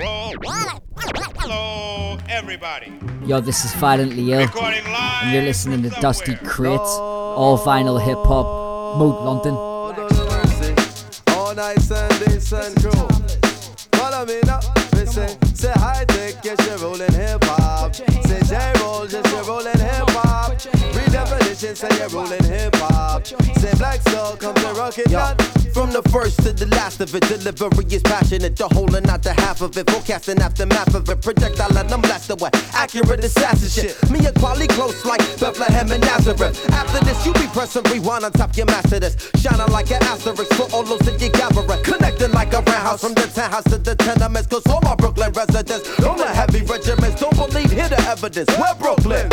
Hello, everybody. Yo, this is Violently Ill, Recording live and you're listening to from Dusty somewhere. Crates, all vinyl hip hop, Mode London. All nice and decent crew. Follow me now. Listen, say Hi-Tek, yes, you're rolling hip hop. Say J. Rawls, yes, you're rolling hip hop. Redefinition, say you're rolling hip hop. Say Black Soul, come to rock it down. From the first to the last of it, delivery is passionate. The whole and not the half of it. Forecasting aftermath of it. Projectile and I'm blasted with accurate assassin shit. Me and quality close like Bethlehem and Nazareth. After this, you be pressing rewind on top your master this. Shining like an asterisk for all those that you gather. Connecting like a roundhouse from the townhouse to the tenements. Cause all my Brooklyn residents, all the heavy regiments don't believe, hear the evidence. We're Brooklyn.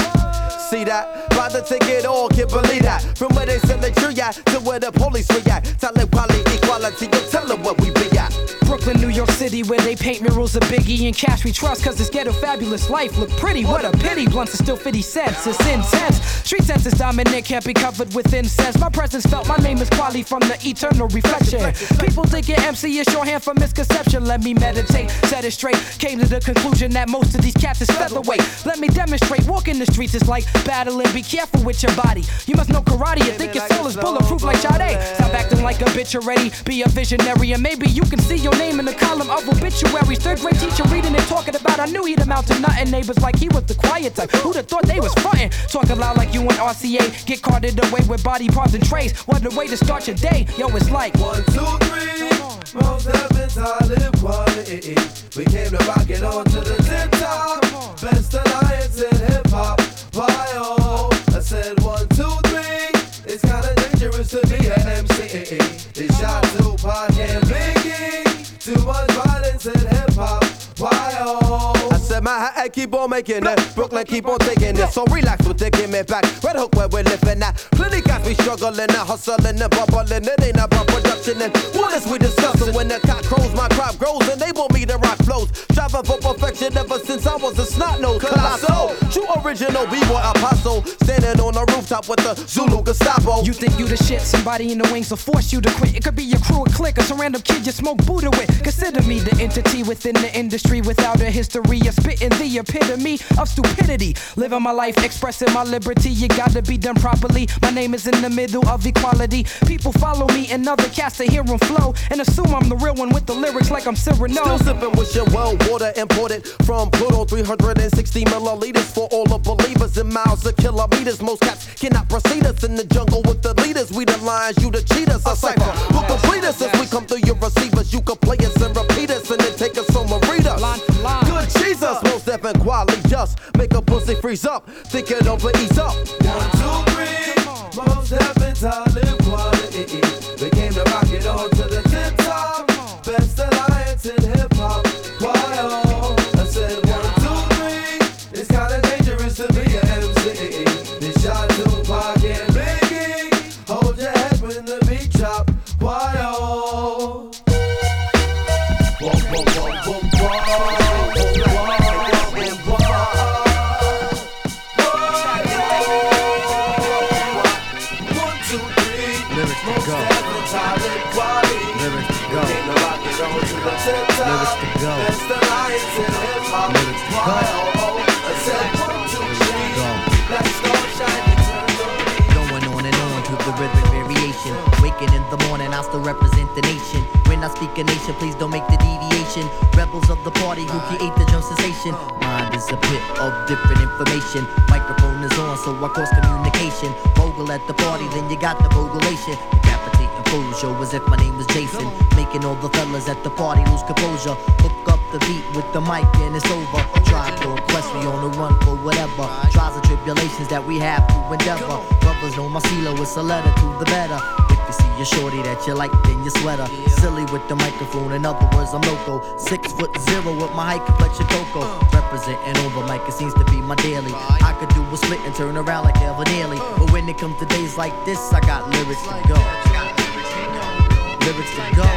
See that? By the ticket, all can't believe that. From where they sell the tree at to where the police react. Talent, quality, equality, you tell them what we be at. Brooklyn, New York City, where they paint murals of Biggie and cash we trust, cause this ghetto fabulous life look pretty. What a pity, blunts are still 50 cents, it's intense. Street sense is dominant, can't be covered with incense. My presence felt, my name is Kweli from the eternal reflection. People thinking MC is shorthand for misconception. Let me meditate, set it straight. Came to the conclusion that most of these cats is featherweight. Let me demonstrate, walking the streets is like battling. Be careful with your body. You must know karate and think your soul is bulletproof like Sade. Stop acting like a bitch already. Be a visionary, and maybe you can see your name in the column of obituaries. Third grade teacher reading and talking about. I knew he'd amount to nothing. Neighbors like he was the quiet type. Who'd have thought they was frontin'? Talking loud like you and RCA. Get carted away with body parts and trays. What a way to start your day. Yo, it's like One, two, three. Mos Def and Talib Kweli. We came to it on to the tip top. Best alliance in hip hop. Why oh? I said hat keep on making it. Brooklyn keep on taking it. So relax with the give me back. Red Hook where we're living at. Plenty guys be struggling and hustling and bubbling. It ain't about production and what is we discussing? When the cock crows, my crop grows and they want me to rock flows. Striving for perfection ever since I was a snot nose. Colossal, true original b-boy apostle. Standing on the rooftop with the Zulu Gestapo. You think you the shit, somebody in the wings will force you to quit. It could be your crew or clique or some random kid you smoke Buddha with. Consider me the entity within the industry without a history of spitting the epitome of stupidity. Living my life, expressing my liberty, you gotta be done properly. My name is in the middle of equality. People follow me and other cats to hear 'em flow and assume I'm the real one with the lyrics like I'm Cyrano. Still sipping with your well water imported from Pluto. 360 milliliters for all the believers in miles of kilometers. Most cats cannot proceed us in the jungle with the leaders. We the lions, you the cheaters. A cipher who complete us as we come through your receivers. You can play us and repeat us and then take us home and read us. Line for line. Good Jesus, and quality just make a pussy freeze up. Think it over, ease up. One, two, three. Mos Def and Talib Kweli. We came to rock it on to the tip top. Best alliance in hip hop. Lyrics to go. Lyrics to go. oh, oh. Going on and on to the rhythmic variation. Waking in the morning, I still represent the nation. When I speak a nation, please don't make the deviation. Rebels of the party who create the drum sensation. Mind is a pit of different information. Microphone is on, so I cross communication. Bogle at the party, then you got the bogulation. Decapitating full show as if my name was Jason. Making all the fellas at the party lose composure. Hook up the beat with the mic and it's over. Try to quest me on the run for whatever. Trials and tribulations that we have to endeavor. Brothers know my CeeLo, it's a letter to the better. If you see a shorty that you like, then you sweater. Silly with the microphone, in other words, I'm loco. Six foot zero with my high complexion cocoa. Representing over mic, it seems to be my daily. I could do a split and turn around like Evan Nearly. But when it comes to days like this, I got lyrics to go. Lyrics to go.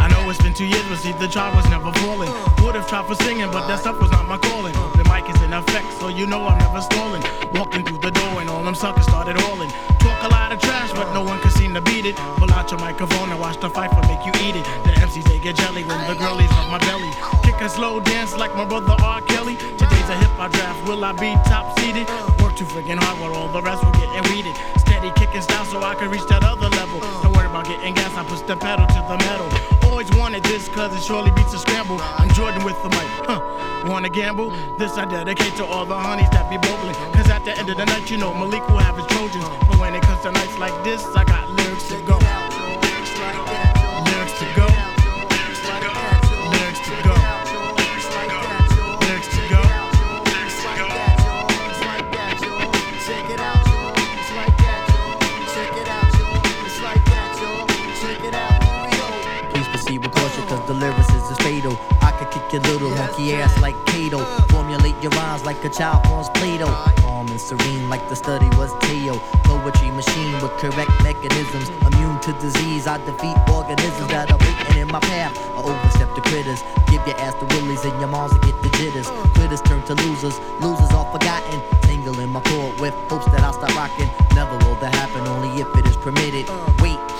I know it's been two years, but see, the job was never falling. Would have tried for singing, but that stuff was not my calling. The mic is in effect, so you know I'm never stalling. Walking through the door, and all them suckers started hauling. Talk a lot of trash, but no one can seem to beat it. Pull out your microphone and watch the fight for make you eat it. The MCs, they get jelly when the girlies love my belly. Kick a slow dance like my brother R. Kelly. Today's a hip hop draft, will I be top seeded? Work too friggin' hard while all the rest will getting weeded. Kicking style so I can reach that other level. Don't worry about getting gas, I push the pedal to the metal. Always wanted this cause it surely beats a scramble. I'm Jordan with the mic, huh? Wanna gamble? This I dedicate to all the honeys that be bubbling. Cause at the end of the night, you know Malik will have his Trojans. But when it comes to nights like this, I got lyrics to go. Lyrics to go. Your little monkey ass like Kato. Formulate your rhymes like a child forms Play-Doh. Calm and serene like the study was Teo. Poetry machine with correct mechanisms. Immune to disease, I defeat organisms that are waiting in my path. I overstep the critters. Give your ass the willies and your moms to get the jitters. Quitters turn to losers, losers are forgotten. Tangle in my chord with hopes that I'll start rocking. Never will that happen, only if it is permitted. Wait.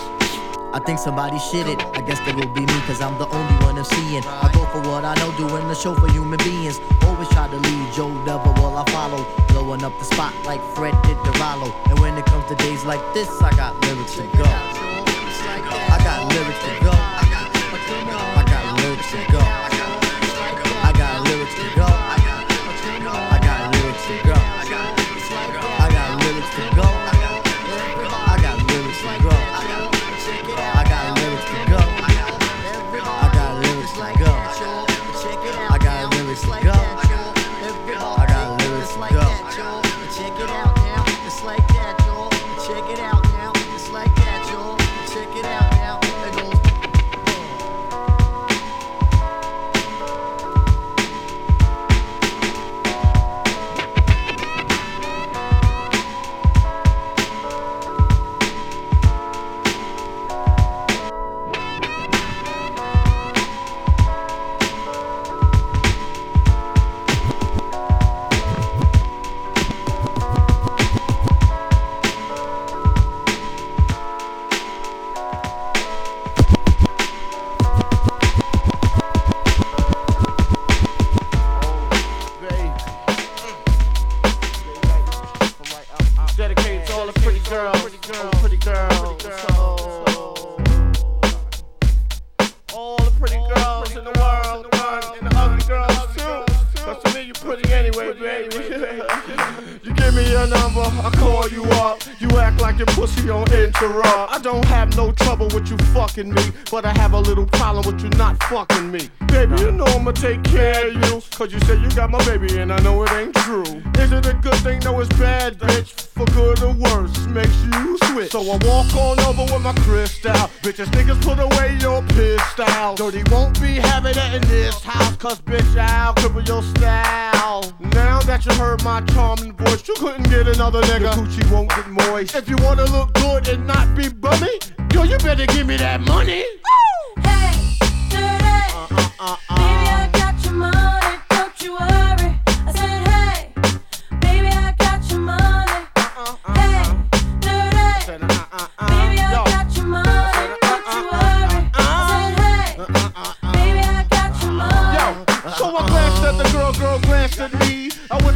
I think somebody shit it. I guess that will be me, cause I'm the only one I'm seeing. I go for what I know, doing the show for human beings. Always try to lead Joe Devil while I follow. Blowing up the spot like Fred did Rollo. And when it comes to days like this, I got lyrics to go. I got lyrics to go. Fucking me, but I have a little problem with you not fucking me. Baby, you know I'ma take care of you. Cause you say you got my baby and I know it ain't true. Is it a good thing? No, it's bad, bitch. For good or worse, makes you switch. So I walk on over with my crystal. Bitches, niggas, put away your pistol. Dirty won't be having it in this house. Cause bitch, I'll cripple your style. Now that you heard my charming voice, you couldn't get another nigga. The coochie won't get moist. If you wanna look good and not be bummy, yo, you better give me that money. Hey, dirty. Uh, Baby, I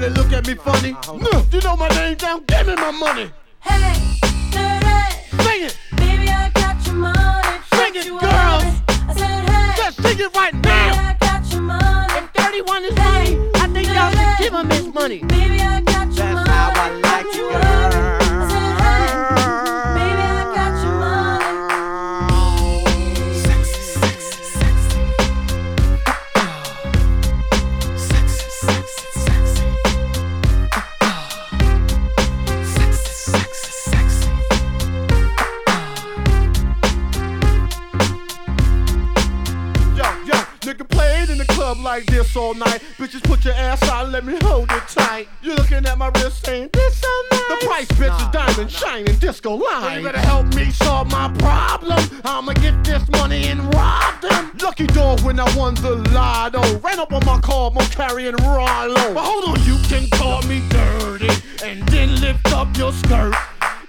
Better look at me funny. No, you know my name down, give me my money. Hey, dirty. Sing it, Baby, I got your money, Sing it, girls. I said, hey, just sing it right baby, now. I got your money. If 31 is Hey, money, I think y'all should give him his money. Baby, I got your That's money. like this all night. Bitches, put your ass out, let me hold it tight. You looking at my wrist saying, this so nice. The price, bitch, nah, is diamond, nah. shining, disco line. You better help me solve my problem. I'ma get this money and rob them. Lucky dog when I won the lotto. Ran up on my car, I'm carrying Rollo. But hold on, you can call me dirty and then lift up your skirt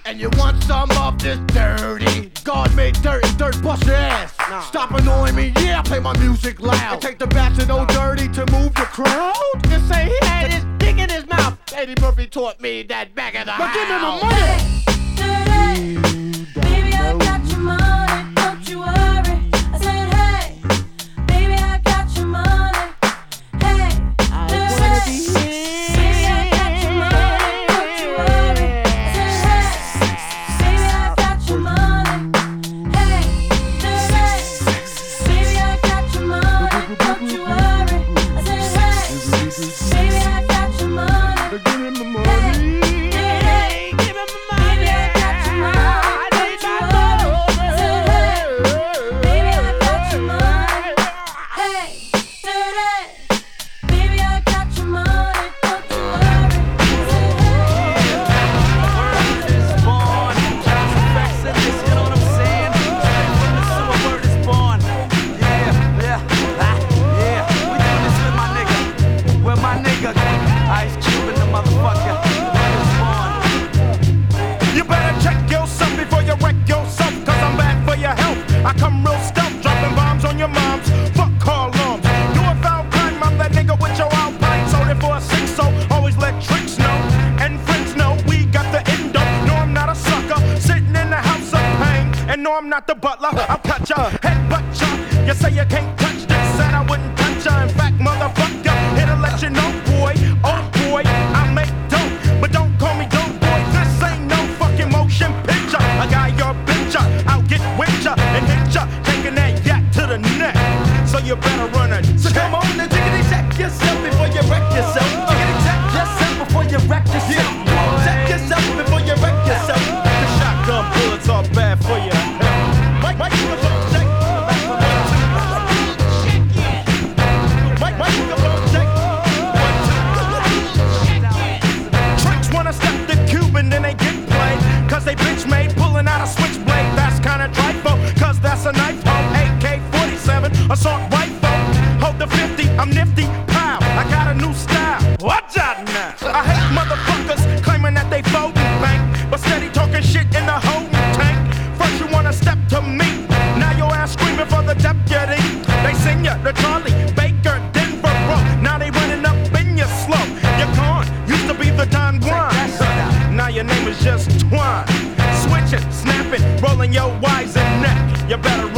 and you want some of this dirty. God made dirt and dirt bust your ass. Nah. Stop annoying me, yeah, play my music loud. And take the bastard no dirty to move the crowd. Just say he had his dick in his mouth. Eddie Murphy taught me that back of the but house. But give him the money. You better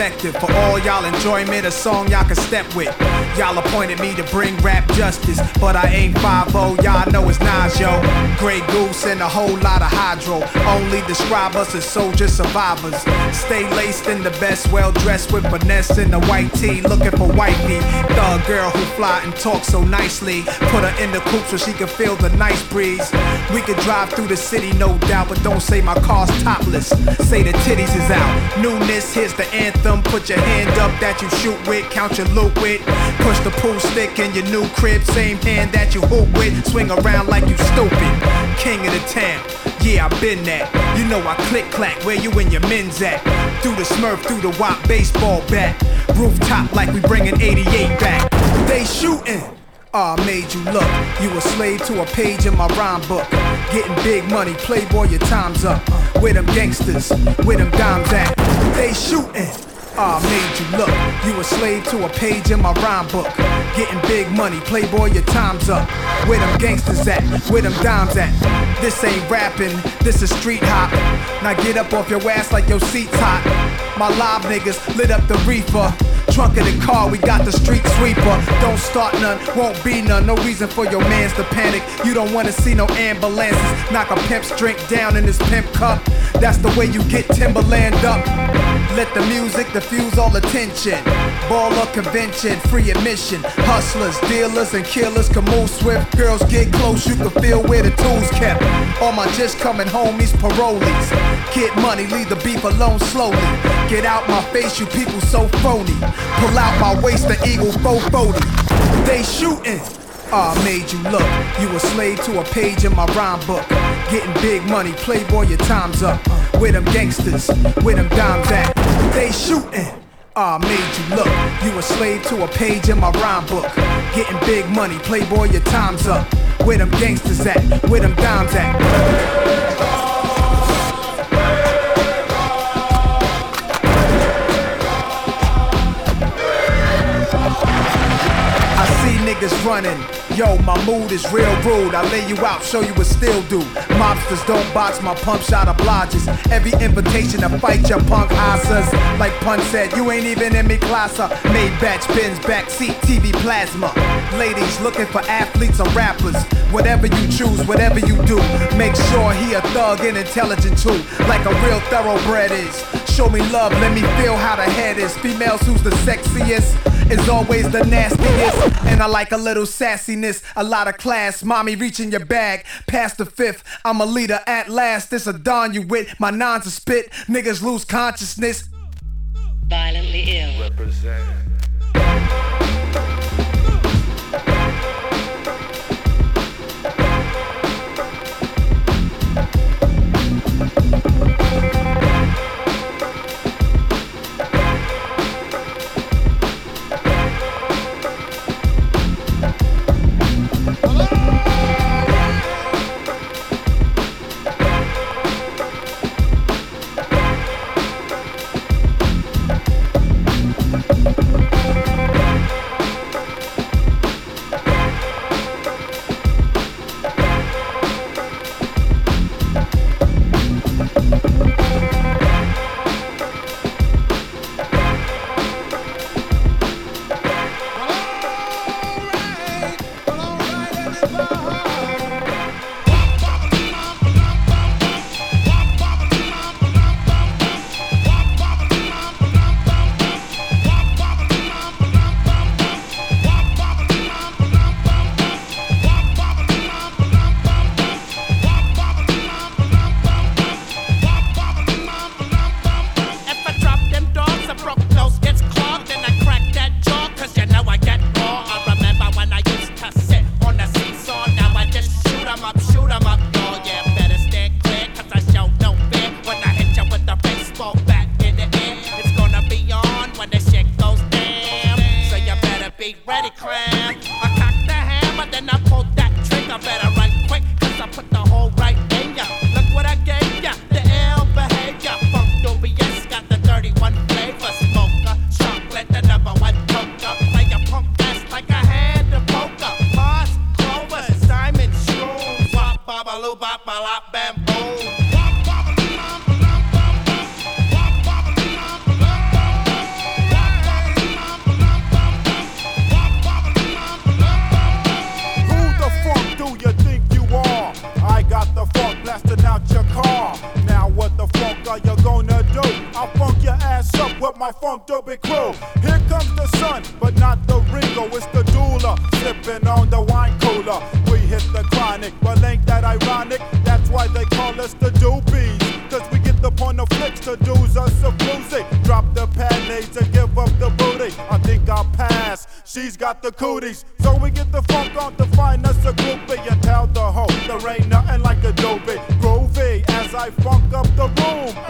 perspective. For all y'all enjoyment, a song y'all can step with. Y'all appointed me to bring rap justice, but I ain't 5 y'all know it's Nas, yo. Grey Goose and a whole lot of hydro. Only describe us as soldier survivors. Stay laced in the best, well dressed with finesse in the white tee, looking for wifey. Thug girl who fly and talk so nicely. Put her in the coupe so she can feel the nice breeze. We could drive through the city, no doubt, but don't say my car's topless. Say the titties is out. Newness, here's the anthem. Put your hand up that you shoot with, count your loot with. Push the pool stick in your new crib, same hand that you hoop with. Swing around like you stupid. King of the town. Yeah, I been that. You know I click clack where you and your men's at. Through the smurf, through the wop baseball bat. Rooftop like we bringing 88 back. They shooting. Ah, made you look. You a slave to a page in my rhyme book. Getting big money, playboy, your time's up. Where them gangsters, where them dimes at? They shooting. Ah, made you look. You a slave to a page in my rhyme book. Getting big money, playboy, your time's up. Where them gangsters at? Where them dimes at? This ain't rapping, this is street hop. Now get up off your ass like your seat's hot. My live niggas lit up the reefer. Trunk of the car, we got the street sweeper. Don't start none, won't be none. No reason for your mans to panic. You don't wanna see no ambulances. Knock a pimp's drink down in his pimp cup. That's the way you get Timberland up. Let the music diffuse all attention. Baller convention, free admission. Hustlers, dealers, and killers can move swift. Girls get close, you can feel where the tools kept. All my just coming homies, parolees. Get money, leave the beef alone slowly. Get out my face, you people so phony. Pull out my waist, the eagle 440. They shooting. I made you look. You a slave to a page in my rhyme book. Getting big money, playboy, your time's up. Where them gangsters, where them dimes at? They shooting. Ah, made you look. You a slave to a page in my rhyme book. Getting big money, playboy, your time's up. Where them gangsters at? Where them dimes at? I see niggas running. Yo, my mood is real rude. I lay you out, show you what still do. Mobsters don't box my pump shot obliges. Every invitation to fight your punk asses. Like Pun said, you ain't even in me class. Made batch bins, backseat, TV plasma. Ladies looking for athletes or rappers. Whatever you choose, whatever you do, make sure he a thug and intelligent too. Like a real thoroughbred is. Show me love, let me feel how the head is. Females who's the sexiest is always the nastiest. And I like a little sassiness, a lot of class. Mommy reaching your bag, past the fifth. I'm a leader at last. This a don you with. My nines a spit. Niggas lose consciousness. Violently ill. If what the fuck are you gonna do? I'll funk your ass up with my funk derby crew. Here comes the sun, but not the Ringo, it's the doula. Sipping on the wine cooler. We hit the chronic, but ain't that ironic? That's why they call us the doobies. Cause we get the point of flicks to do's us a music. Drop the panties and give up the booty. I think I'll pass, she's got the cooties. So we get the funk on to find us a groupie and tell the hoe there ain't no life funk up the room.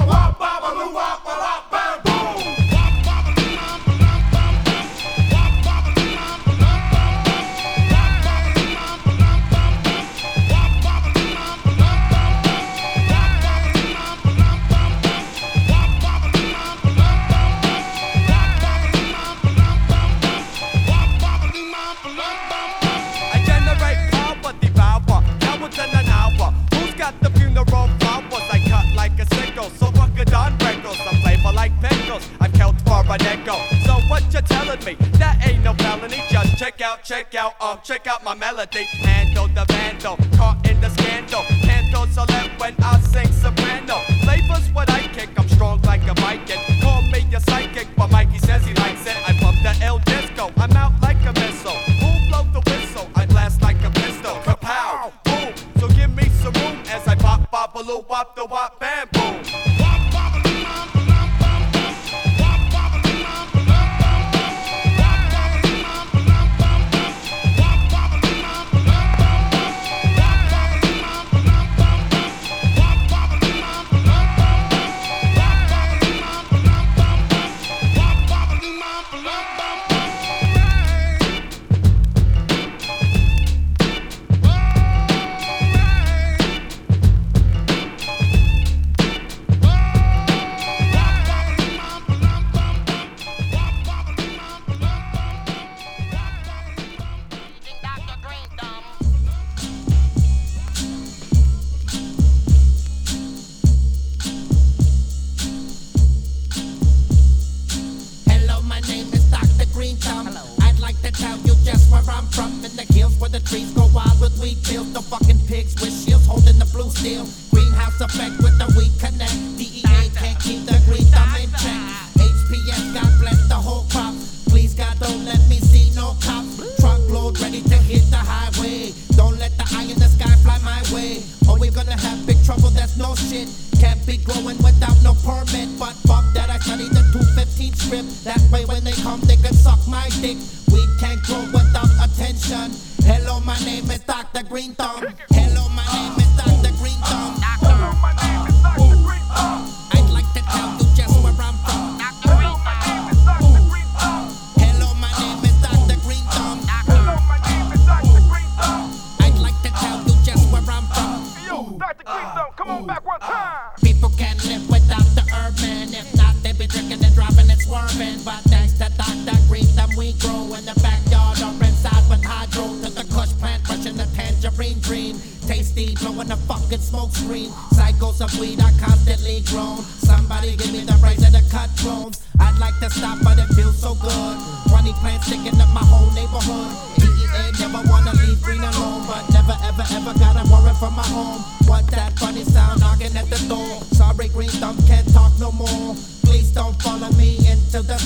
telling me that ain't no felony. Just check out, check out, um, check out my melody. Handle the vandal, caught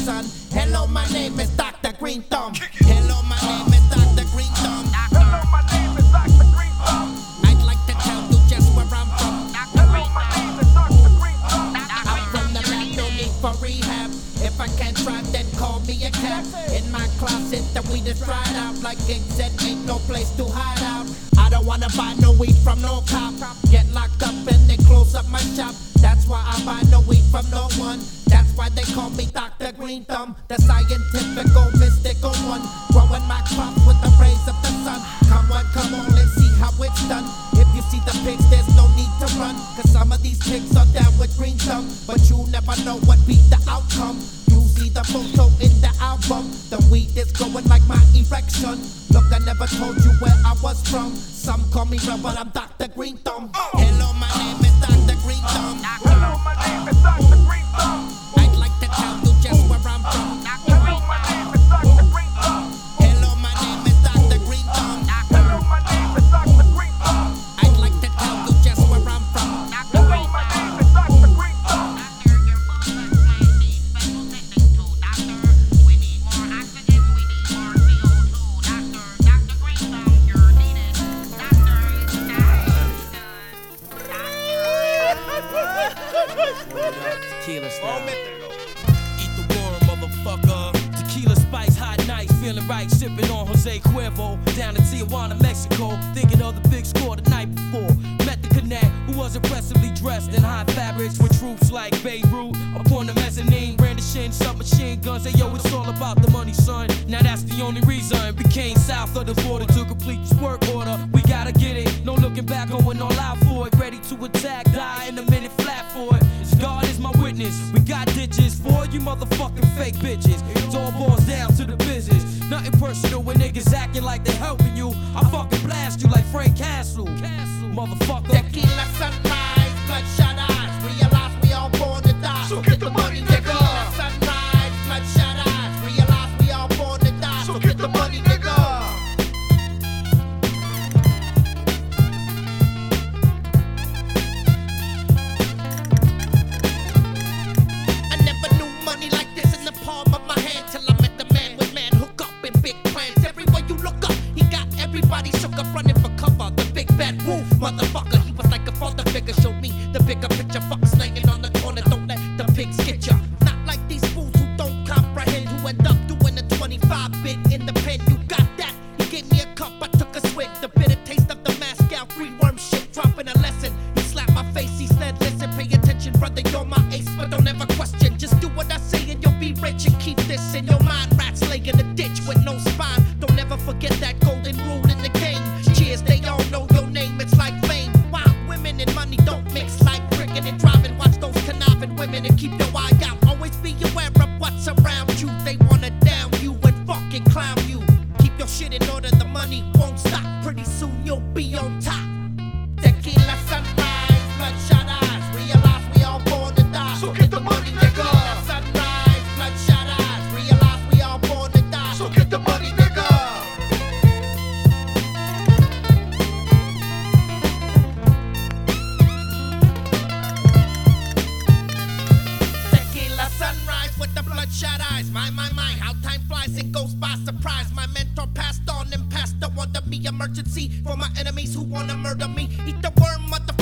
son. Hello, my name is Dr. Green Thumb. south of the border to complete this work order. We gotta get it, no looking back, going all out for it. Ready to attack, die in a minute flat for it. God is my witness. We got ditches for you motherfucking fake bitches. It all boils down to the business. Nothing personal when niggas acting like they're helping you. I fucking blast you like Frank Castle. Castle. Motherfucker. My, my, my, how time flies and goes by surprise. My mentor passed on and passed the one to me emergency for my enemies who wanna murder me. Eat the worm, mother.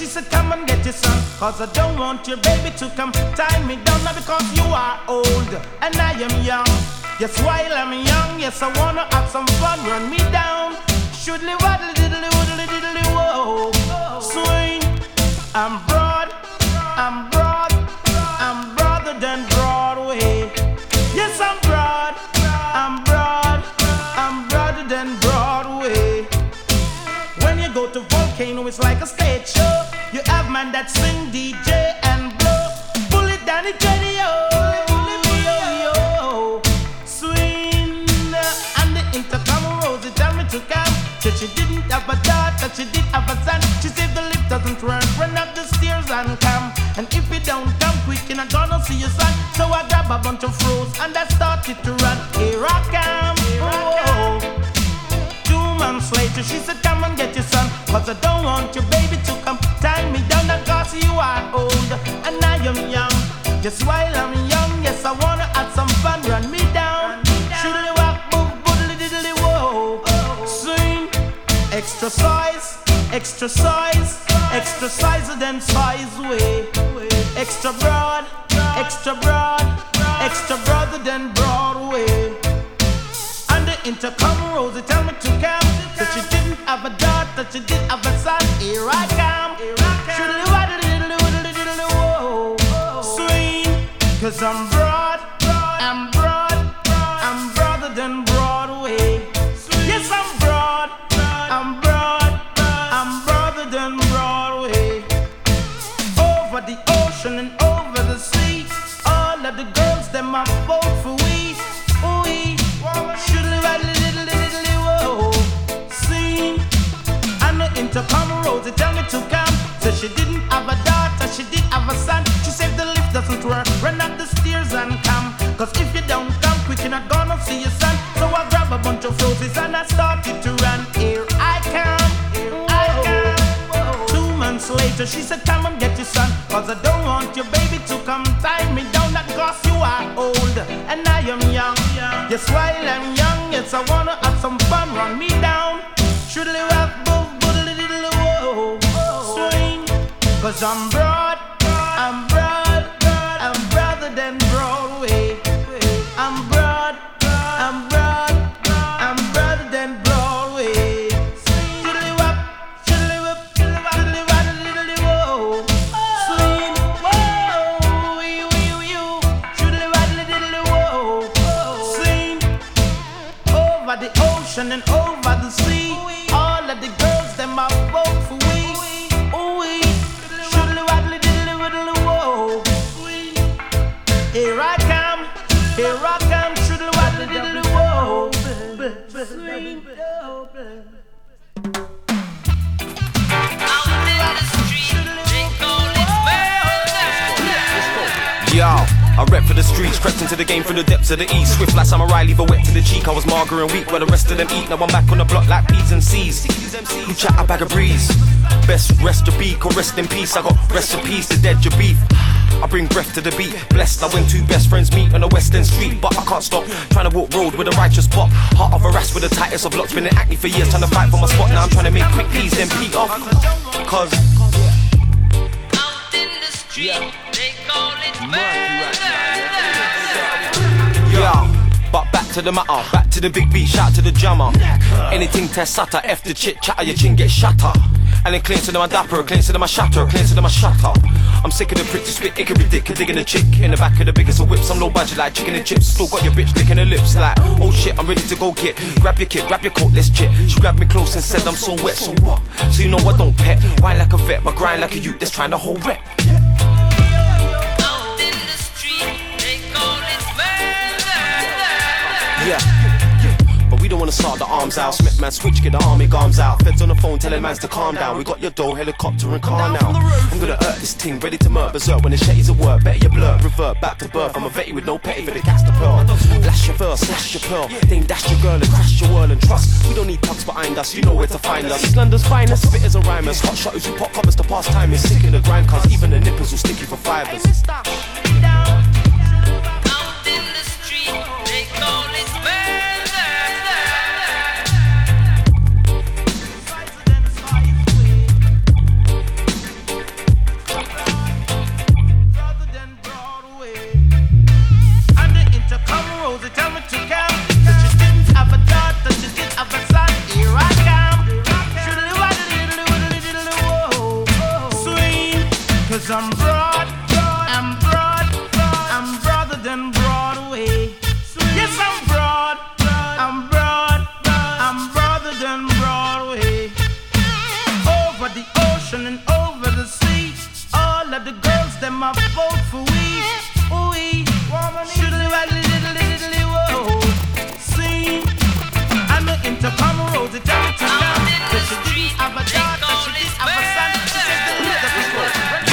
she said, Come and get your son. Cause I don't want your baby to come tie me down. Now because you are old and I am young. Yes, while I'm young, yes, I wanna have some fun. Run me down. Shoodly waddle diddly woodly diddly whoa. Swing. I'm broke. that swing DJ and blow. Pull it down the radio. Swing uh, and the intercom rose it down to come. Said she didn't have a dot, but she did have a son. She said the lift doesn't run. Run up the stairs and come. And if you don't come quick, and I'm gonna see your son. So I grab a bunch of froze and I started to run. Here I come. Here I come. Two months later, she said, Come and get your son, cause I don't want you Just while I'm young, yes, I wanna have some fun. Run me down. Shoodly whack, boop, boodly diddly whoa. Swing, extra size, extra size, extra size of them size way. Extra broad, extra broad. She said, Come and get your son. Cause I don't want your baby to come tie me down. That cause you are old and I am young. Yes, while I'm young, I was mager and weak, while the rest of them eat. Now I'm back on the block like P's and C's. Who chat a bag of breeze? Best rest your beak or rest in peace. I got recipes to dead your beef. I bring breath to the beat. Blessed, I when two best friends meet on the West End Street. But I can't stop trying to walk road with a righteous pop. Heart of a ras with the tightest of locks. Been in acne for years, trying to fight for my spot. Now I'm trying to make quick peas, then peak off. Cause. Yeah. Yeah, but back to the matter, back to the big beat, shout to the jammer. Anything test sutter, F the chit chatter, your chin get shatter. And then clean to them a dapper, clean to them a shatter, clean to them a shatter. I'm sick of the pricks who spit, be dick, digging a chick in the back of the biggest of whips. I'm low budget like chicken and chips, still got your bitch licking her lips like, oh shit, I'm ready to go get. Grab your kit, grab your coat, let's chit. She grabbed me close and said I'm so wet, so what? So you know I don't pet, wine like a vet, but grind like a youth that's trying to hold rep. Yeah. But we don't wanna start the arms out. Smith man switch, get the army arms out. Feds on the phone telling mans to calm down. We got your dough, helicopter and car now. I'm gonna hurt this team, ready to murder berserk when the shades at work. Better you blur, revert back to birth. I'm a vetty with no petty for the cast of pearl. Lash your verse, slash your pearl. Dame dash your girl and crash your whirl and trust. We don't need tucks behind us, you know where to find us. East London's finest, spitters and rhymers. Hot shotters who pop covers to pass time. Is sick in the grind, cause even the nippers will stick you for fibers.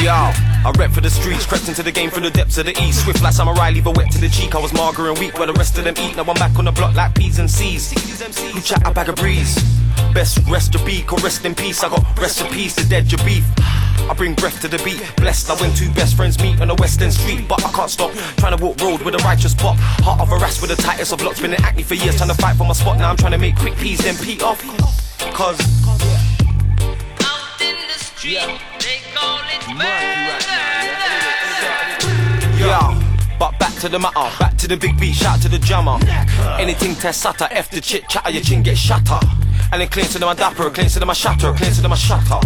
Yo, I rep for the streets, crept into the game from the depths of the east. Swift like samurai, leave a wet to the cheek. I was mager and weak, while the rest of them eat. Now I'm back on the block like P's and C's. Who chat a bag of breeze? Best rest your beak or rest in peace. I got recipes to dead your beef. I bring breath to the beat. Blessed, I when two best friends meet on the West End Street. But I can't stop trying to walk road with a righteous pop. Heart of a ras with the tightest of locks. Been in acne for years, trying to fight for my spot. Now I'm trying to make quick peas, then peak off. Cause. Yeah. But back to the matter, back to the big beat, shout to the jammer. Anything test sutter, F the chit chatter, your chin get shatter. And then clean to them a dapper, clean to them a shatter, clean to them a shatter.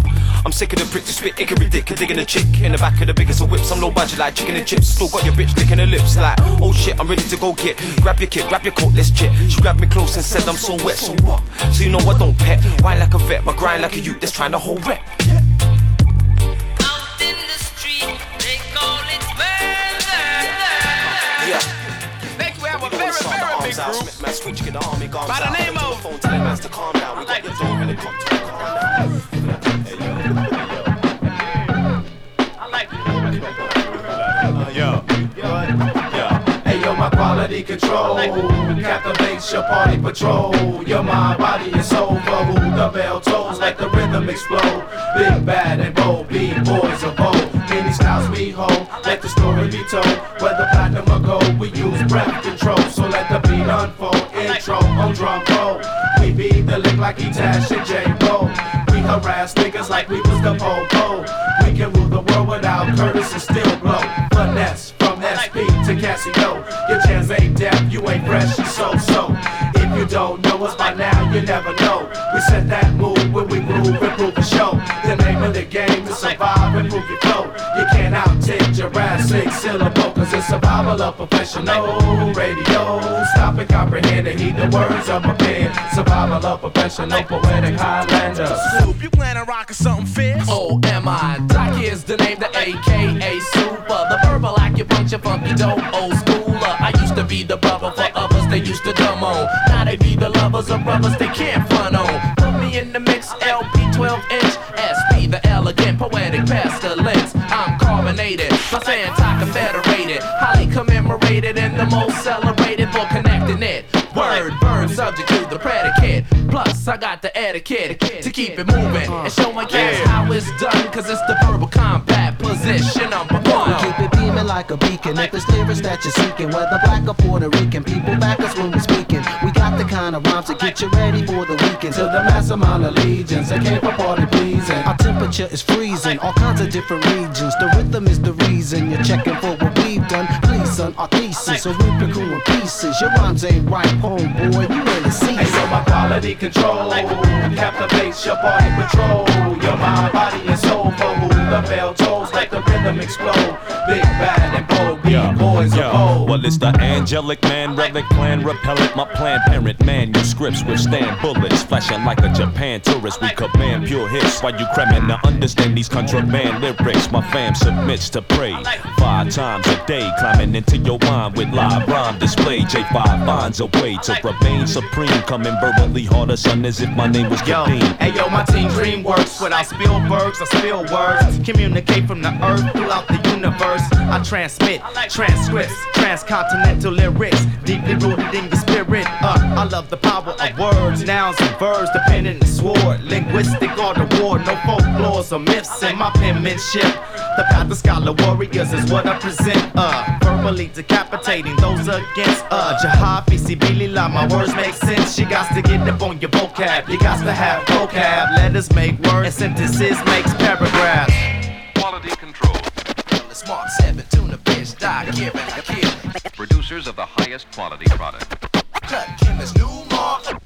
I'm sick of the pricks who spit ickery dick, digging a chick in the back of the biggest of whips. I'm low budget like chicken and chips. Still got your bitch licking her lips like, oh shit, I'm ready to go get. Grab your kit, grab your coat, let's chit. She grabbed me close and said I'm so wet, so what? So you know I don't pet. Wine like a vet, but grind like a youth that's trying to hold rep. big guns By the name of- quality control captivates your party patrol. Your mind, body, and soul who the bell tolls like the rhythm explode. Big bad and bold, big boys of old. Many styles we hold, let the story be told. Whether platinum or gold, we use breath control. So let the beat unfold. Intro on drum roll. We be the lick like E-Tash and J-Roll. Harass niggas like we was the po-po. We can rule the world without Kurtis and still blow. Finesse from SP to Casio. Your chance ain't deaf, you ain't fresh, you so-so. If you don't know us by now, you never know. We set that mood when we move and prove the show. The name of the game Jurassic syllable, cause it's survival of professional radio. Stop and comprehend and heed the words of my pen. Survival of professional poetic Highlander. Soup, you plan on rocking something fierce? Oh, am I? Doc is the name, the AKA Super. The verbal acupuncture, funky dope, old schooler. I used to be the brother for others, they used to dumb on. Now they be the lovers of brothers they can't front on. Put me in the mix, LP 12 inch, SP, the elegant, poetic pestilence. I'm carbonated, plus anti-confederated, highly commemorated, and the most celebrated for connecting it. Word, verb, subject to the predicate. Plus, I got the etiquette to keep it moving and show my cats how it's done, cause it's the verbal combat position number beaming like a beacon. If it's lyrics that you're seeking, whether black or Puerto Rican, people back us when we're speaking. We got the kind of rhymes to get you ready for the weekend. To the mass amount of legions, came for party pleasing. Our temperature is freezing, all kinds of different regions. The rhythm is the reason you're checking for what we've done. Please, son, our thesis, so rip it cool in pieces. Your rhymes ain't right, homeboy. You ain't a season. Hey, so my quality control captivates your party patrol. Your mind, body, and soul for the bell tolls like the rhythm explode. Big bad and bold, big boys of old. Well, it's the angelic man, relic plan, repellent. My planned parent manuscripts withstand bullets, flashing like a Japan tourist. We command pure hits while you cramming to understand these contraband lyrics. My fam submits to pray five times a day, climbing into your mind with live rhyme display. J5 finds a way to remain supreme, coming verbally harder, son, as if my name was Kadeem. hey yo, my team dream works without Spielbergs. I spill words, communicate from the earth throughout the universe. I transmit transcripts, transcontinental lyrics, deeply rooted in the spirit. Uh, I love the power of words, nouns and verbs, the pen and the sword, linguistic or the war, no folklores or myths in my penmanship. The path of scholar warriors is what I present. Uh, verbally decapitating those against. Uh, Jihad, Sibili La, my words make sense. She got to get up on your vocab, you got to have vocab. Letters make words, and sentences makes paragraphs. Quality control. Well, it's Mark 7 2 stock giving. Producers of the highest quality product. Cut new more.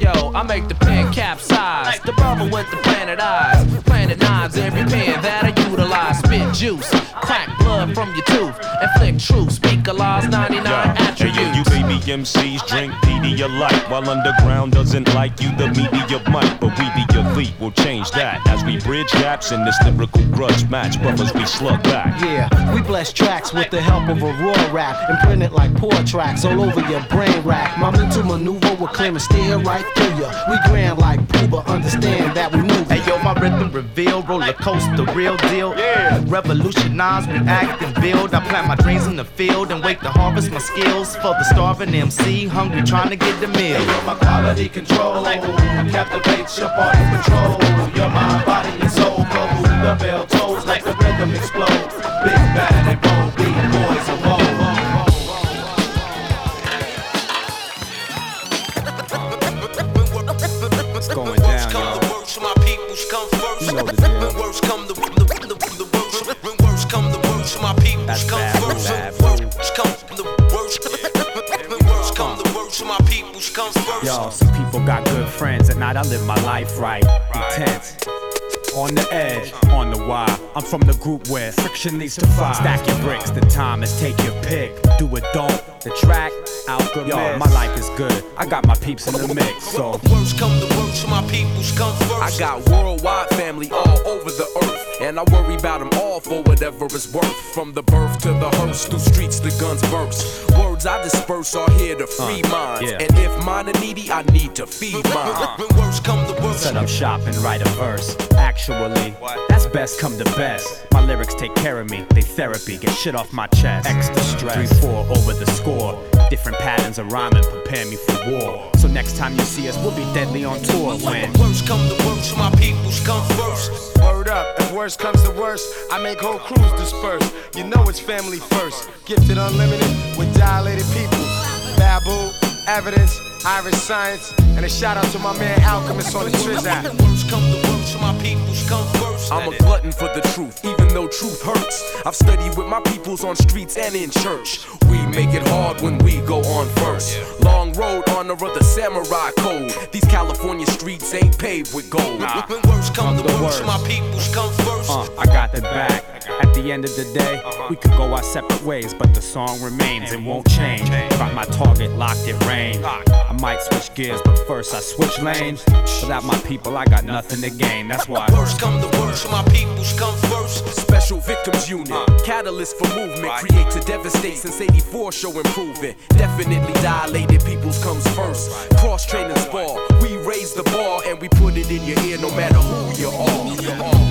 Yo, I make the pen capsize. The brother with the planet eyes. Planet knives, every pen that I utilize. Spit juice, crack blood from your tooth. Inflict truth, speak Allah's 99 Hey, attributes. yo, you baby MCs drink Pedialyte While underground doesn't like you, the media might But we the elite will change that As we bridge gaps in this lyrical grudge match Brothers, we slug back Yeah, we bless tracks with the help of a raw rap and print it like poor tracks all over your brain rack. My mental maneuver will clear and steer right through ya. We grand like Puba, understand that we move. Hey yo, my rhythm reveal, roller coaster, real deal. Yeah. Revolutionize, react and build. I plant my dreams in the field and wait to harvest my skills for the starving MC, hungry trying to get the meal. Hey, yo, my quality control captivates your party patrol. Your mind, body, and soul for the bell tolls like the know the deal. When worse come the, the, the, the worst, when worse come the worst, my people come first. When worse come the worst, when worse come the worst, my people come first. Yo, some people got good friends, and not I live my life right. Intense. On the edge, on the wire. I'm from the group where friction leads to fire. Stack your bricks, the time is take your pick. Do it, don't. The track, Alchemist. Yo, my life is good. I got my peeps in the mix, so. Worst come to worst, my peoples come first. I got worldwide family all over the earth, and I worry about them all for whatever it's worth. From the birth to the hearse, through streets the guns burst. Words I disperse are here to free minds, yeah. and if mine are needy, I need to feed mine. When worst come to worst, Set up shop and write a verse. Actually, that's best come to best. My lyrics take care of me, they therapy, get shit off my chest. Extra stress, 3 4 over the score. Different patterns of rhyming prepare me for war. So next time you see us, we'll be deadly on tour when. worst come to worst, my peoples come first. Word up, if worst comes to worst, I make whole crews disperse. You know it's family first. Gifted unlimited with dilated people. Babu, evidence, Iriscience, and a shout out to my man Alchemist on the Triz app. Worst come to worst, my peoples come first. I'm a glutton for the truth, even though truth hurts. I've studied with my peoples on streets and in church. We make it hard when we go on first. Long road, honor of the samurai code. These California streets ain't paved with gold. When worst come to worst, my peoples come first. Uh, I got the back. At the end of the day, we could go our separate ways, but the song remains and won't change. Got my target locked in range. I might switch gears, but first I switch lanes. Without my people, I got nothing to gain. That's why. Worst come to worst, my peoples come first. Special victims unit, uh. catalyst for movement, create to devastate since 84 show improvement. Definitely Dilated Peoples comes first. Cross training ball, we raise the bar and we put it in your ear no matter who you are.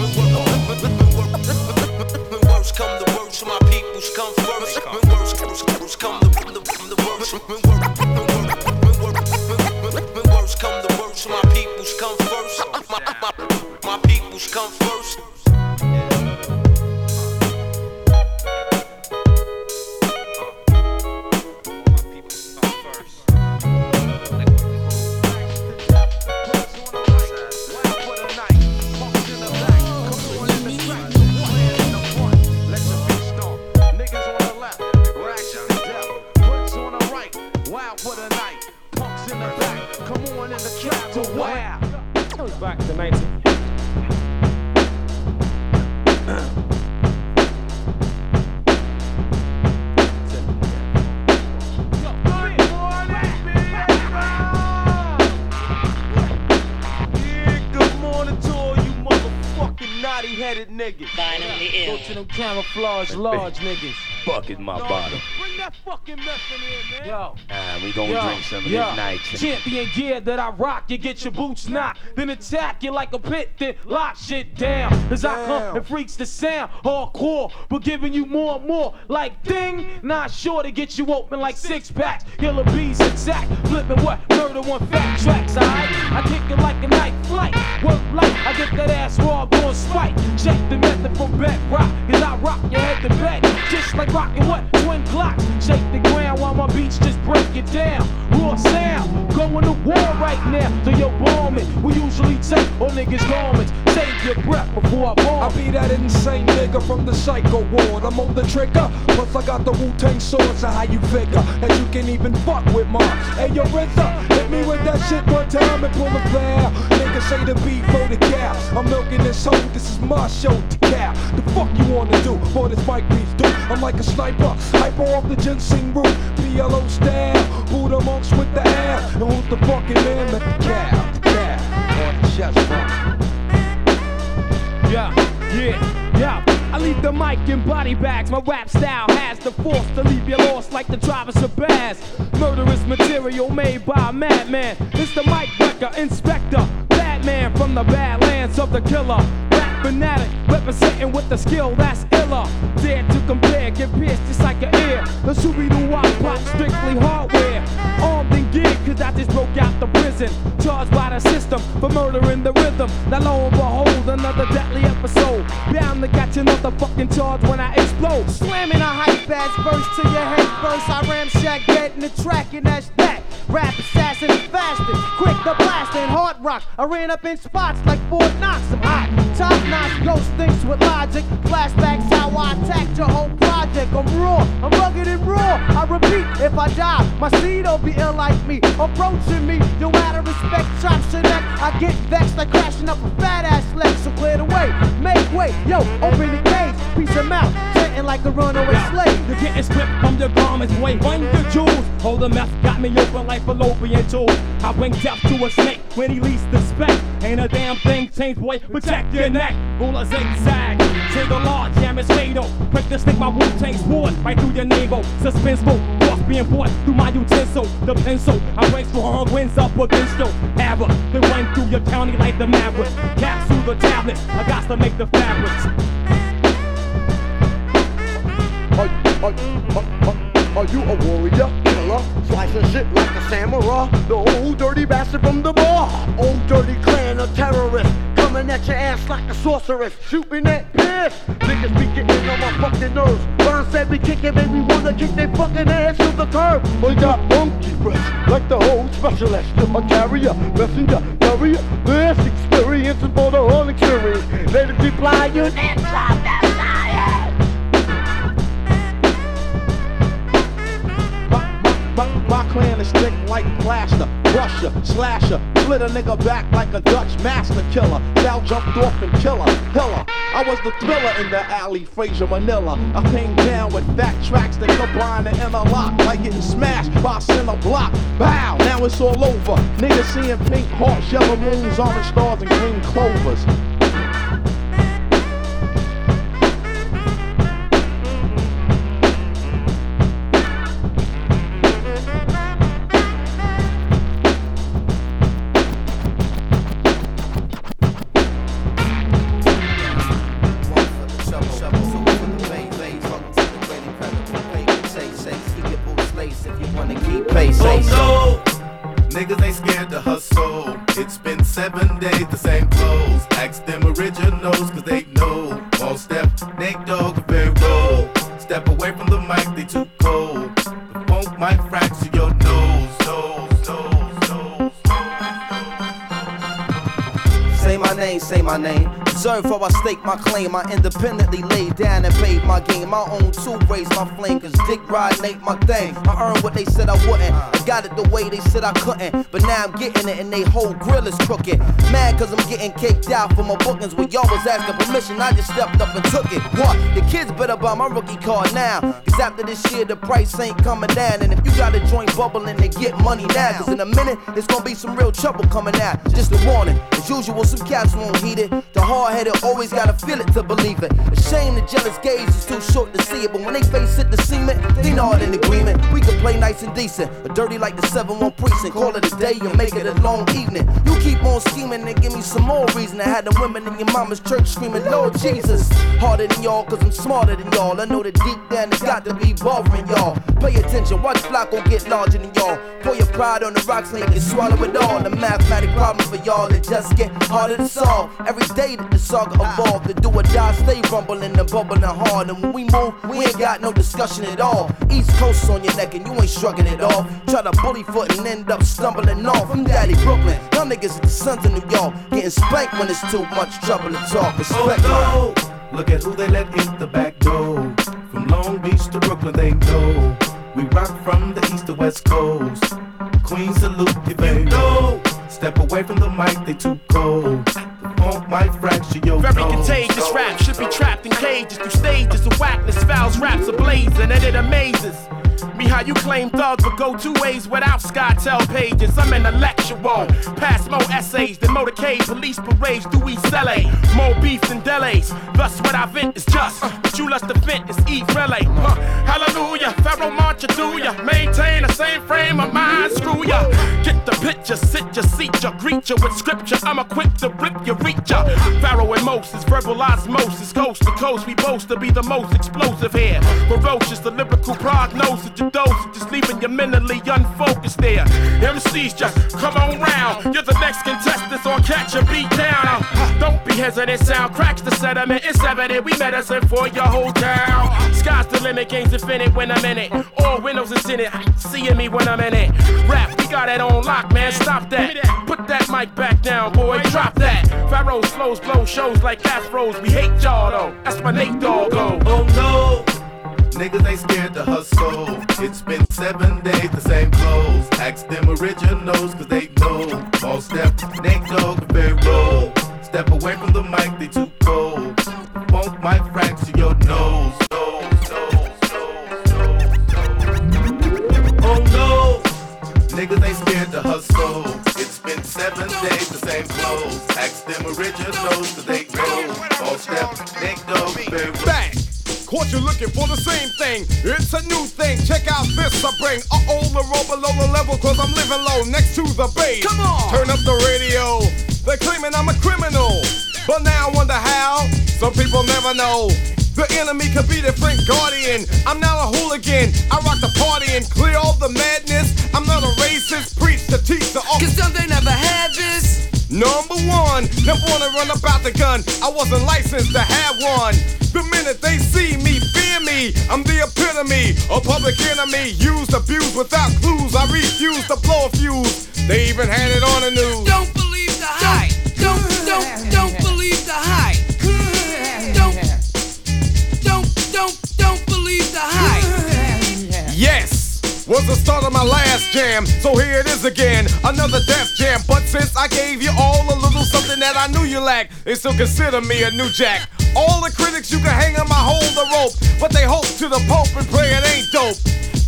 Them camouflage large niggas. Bucket my bottom. Bring that fucking mess in here, man. Yo. Ah, we gonna Yo, drink some of yo, this night. Champion gear that I rock, you get your boots knocked, then attack you like a pit, then lock shit down. As I come and freaks the sound, hardcore, but giving you more and more. Like ding, not sure to get you open like six packs. Killer bees attack, flipping what? Murder one fat tracks, alright? I kick it like a night flight, work light, I get that ass raw, going spike. Check the method from bedrock, cause I rock your head to bed, just like rocking what? Twin clocks. Shake the ground while my beats just break it down. Raw sound, going to war right now. So yo, bomb it. We usually take all niggas' garments. Save your breath before I bomb. I be that insane nigga from the psycho ward. I'm on the trigger, plus I got the Wu Tang sword. So how you figure that you can even fuck with mine? Hey, yo, RZA, hit me with that shit one time and pull a foul. Niggas say the beat for the cow. I'm milking this hoe, this is my show to cow. The fuck you wanna do for this mic piece, dude? I'm like a sniper, hyper off the ginseng root. PLO style, Buddha monks with the ass. And who's the fucking man? Let the cow, on the chest front. Yeah, yeah, yeah. I leave the mic in body bags. My rap style has the force to leave you lost like the Travis of Bass. Murderous material made by a madman. It's the mic wrecker, inspector, Batman from the badlands of the killer. Rap fanatic, representing with the skill that's iller. Dare to compare, get pierced just like an ear. The Scooby Doo Wop Pop, strictly hardware. Armed and geared, cause I just broke out the prison. Charged by the system for murdering the rhythm. Now lo and behold, another deadly episode. Bound to catch another fucking charge when I explode. Slamming a hype ass verse to your head first. I ramshack dead in the track, and that's that. Rap assassin fasting, quick the blasting, hard rock. I ran up in spots like Fort Knox. I'm hot, top notch, ghost thinks with logic. Flashbacks how I attacked your whole project. I'm raw, I'm rugged and raw. I repeat, if I die, my seed'll be ill like me. Approaching me, you out of respect, chops your neck. I get vexed like crashing up a fat ass leg. So clear the way, make way, yo, open the cage, piece them out, like a runaway slave. You're getting stripped from your garments, way run your jewels. Hold the meth, got me open like fallopian tube. I bring death to a snake when he least expect. Ain't a damn thing changed, boy. Protect your neck. Rule a zigzag. Trigger large, jam is fatal. Quick to stick my Wu Tang sword right through your navel. Suspenseful, cross being brought through my utensil. The pencil, I break strong winds up against your hammer. Then run through your county like the maverick. Capsule the tablets, I got to make the fabrics. Are, are, you a warrior, killer, slicing shit like a samurai? The old dirty bastard from the bar. Old dirty clan of terrorists coming at your ass like a sorceress, shooting that piss. Niggas be getting on my fucking nerves. Ron said we kick it, baby, wanna kick their fucking ass to the curb. We got monkey breath, like the whole specialist. A carrier, messenger, carrier. This experience is for the whole experience. Let it reply, you next time, that's My, clan is thick like plaster, brusher, slasher, split a nigga back like a Dutch master killer. Sal jumped off and killer, hiller. I was the thriller in the alley, Frazier Manila. I came down with fat tracks that combine and interlock, like getting smashed by center block. Bow, now it's all over. Niggas seeing pink hearts, yellow moons, orange stars, and green clovers. I independently laid down and paid my game. My own two raised my flame, cause dick riding ain't my thing. I earned what they said I wouldn't. I got it the way they said I couldn't. But now I'm getting it and they whole grill is crooked. Mad cause I'm getting caked out for my bookings. When y'all was asking permission, I just stepped up and took it. What? The kids better buy my rookie card now. Cause after this year, the price ain't coming down. And if you got a joint bubbling, they get money now. Cause in a minute, it's gonna be some real trouble coming out. Just a warning. As usual, some cats won't heed it. The hard headed always gotta feel it to believe it. A shame the jealous gaze is too short to see it. But when they face it, the cement, they know it in agreement. We can play nice and decent, or dirty like the 7 1 precinct. Call it a day and make it a long evening. You keep on scheming and give me some more reason to have the women in your mama's church screaming, Lord Jesus. Harder than y'all, cause I'm smarter than y'all. I know that deep down it's got to be bothering y'all. Pay attention, watch Flacco get larger than y'all. Pour your pride on the rocks you can swallow it all. The mathematic problem for y'all that just get harder to solve. Every day that the saga evolve, the do or die stay rumbling and bubbling hard. And when we move, we ain't got no discussion at all. East Coast on your neck and you ain't shrugging it off. Try to bully foot and end up stumbling off. I'm Daddy Brooklyn, y'all niggas are the sons of New York. Getting spanked when it's too much trouble to talk. Respect Oh no, look at who they let in the back door. From Long Beach to Brooklyn, they know. We rock from the east to west coast. Queen salute you, baby. No, step away from the mic, they too cold. The funk might fracture your Very nose. contagious rap should be trapped in cages through stages of whackness, fouls, raps ablazing, and it amazes me how you claim thugs but go two ways without SkyTel pages. I'm intellectual, pass more essays than motorcade, police parades through East LA, more beef than delays. Thus, what I vent is just, uh, but you lust to vent is eat relay. Huh. Hallelujah, Pharoahe Monch through ya, maintain the same frame of mind, screw ya. Get the picture, sit ya, seat ya, greet ya with scripture. I'm equipped to rip ya, reach ya. Pharaoh and Moses, verbal osmosis, coast to coast. We boast to be the most explosive here. Ferocious, the lyrical prognosis, your dosage, just leaving you mentally unfocused there. MCs just come on round. You're the next contestant, so catch a beat down. Don't be hesitant, sound cracks the sediment. It's evident we medicine for your whole town. Sky's the limit, game's infinite when I'm in it. All windows is in it, seeing me when I'm in it. Rap, we got it on lock, man. Stop that. Put that mic back down, boy. Drop that. Pharoahe's flows blow shows like afros. We hate y'all though. That's my Nate Dogg. Oh no, Niggas ain't scared to hustle. It's been seven days, the same clothes. Ask them originals, cause they know. All step, Nate Dogg, very roll. Step away from the mic, they too cold. Won't mic fracture your nose. Niggas ain't scared to hustle. It's been seven days, the same clothes. Ask them originals, cause they know. All step, they Dogg, very roll. Bang! Caught you looking for the same thing. It's a new thing. Check out this I bring. Uh oh, the roll below the level, cause I'm living low next to the base. Come on! Turn up the radio. They're claiming I'm a criminal. But now I wonder how. Some people never know. The enemy could be the Frank Guardian. I'm not a hooligan. I rock the party and clear all the madness. I'm not a racist. Preach to teach the Cause some they never had this. Number one, never wanna run about the gun. I wasn't licensed to have one. The minute they see me, fear me. I'm the epitome, a public enemy. Used, abused without clues. I refuse to blow a fuse. They even had it on the news. Don't believe the hype. Don't, don't, don't believe the hype. Don't, don't, believe the hype. Yes, was the start of my last jam. So here it is again, another death jam. But since I gave you all a little something that I knew you lacked, they still consider me a new jack. All the critics you can hang on my hold the rope, but they hope to the Pope and pray it ain't dope.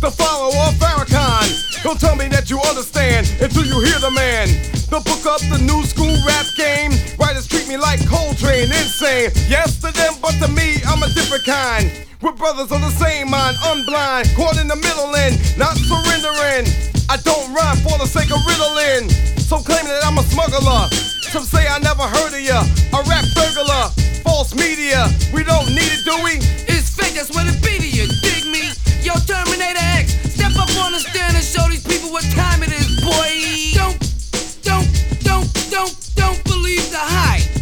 The follower of Farrakhan. Don't tell me that you understand until you hear the man. The book up the new school rap game. Writers treat me like Coltrane, insane. Yes to them, but to me, I'm a different kind. We're brothers on the same mind, unblind, caught in the middle and not surrendering. I don't rhyme for the sake of riddling. So claiming that I'm a smuggler. Some say I never heard of ya. A rap burglar, false media. We don't need it, do we? It's fake, that's what it be to you. Dig me? Yo, Terminator X, step up on the stand and show these people what time it is, boy. Don't, don't, don't, don't, don't believe the hype.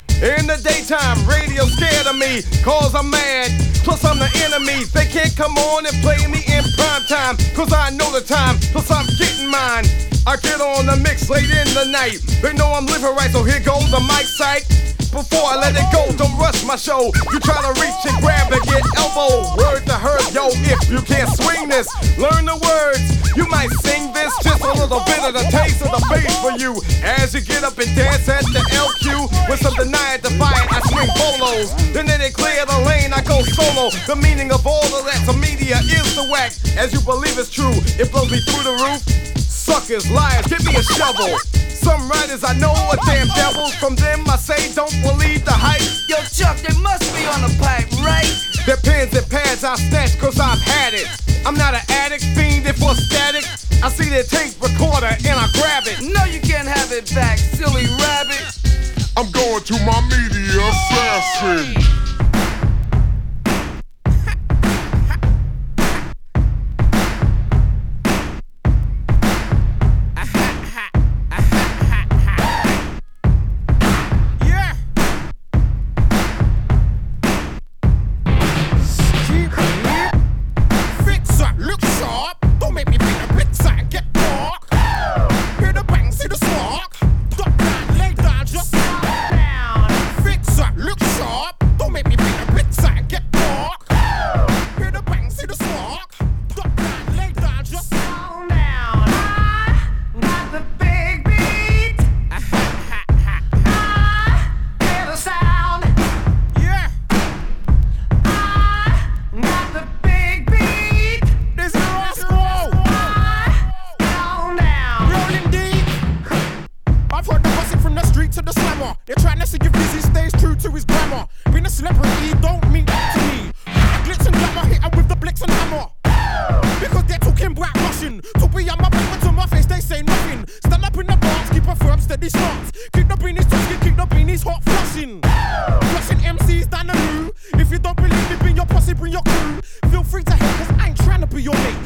In the daytime, radio scared of me, cause I'm mad. Plus, I'm the enemy. They can't come on and play me in prime time, cause I know the time, plus I'm getting mine. I get on the mix late in the night. They know I'm living right, so here goes the mic sight. Before I let it go, don't rush my show. You try to reach and grab and get elbow. Word to her, yo, if you can't swing this, learn the words. You might sing this, just a little bit of the taste of the bass for you. As you get up and dance at the LQ with some denied defiant, I swing bolos. Then they clear the lane, I go solo. The meaning of all of that to media is the wax. As you believe it's true, it blows me through the roof. Suckers, liars, give me a shovel. Some writers I know are damn devils. From them I say don't believe the hype. Yo, Chuck, they must be on the pipe, right? Their pens and pads I snatch cause I've had it. I'm not an addict, fiend for static. I see their tape recorder and I grab it. No, you can't have it back, silly rabbit. I'm going to my media assassin. Copy on my paper to my face, they say nothing. Stand up in the box, keep a firm, steady stance. Kick the beanies his tusky, kick up in hot flushing. Flushing MCs down the loo. If you don't believe me, bring your posse, bring your crew. Feel free to hate, cause I ain't trying to be your mate.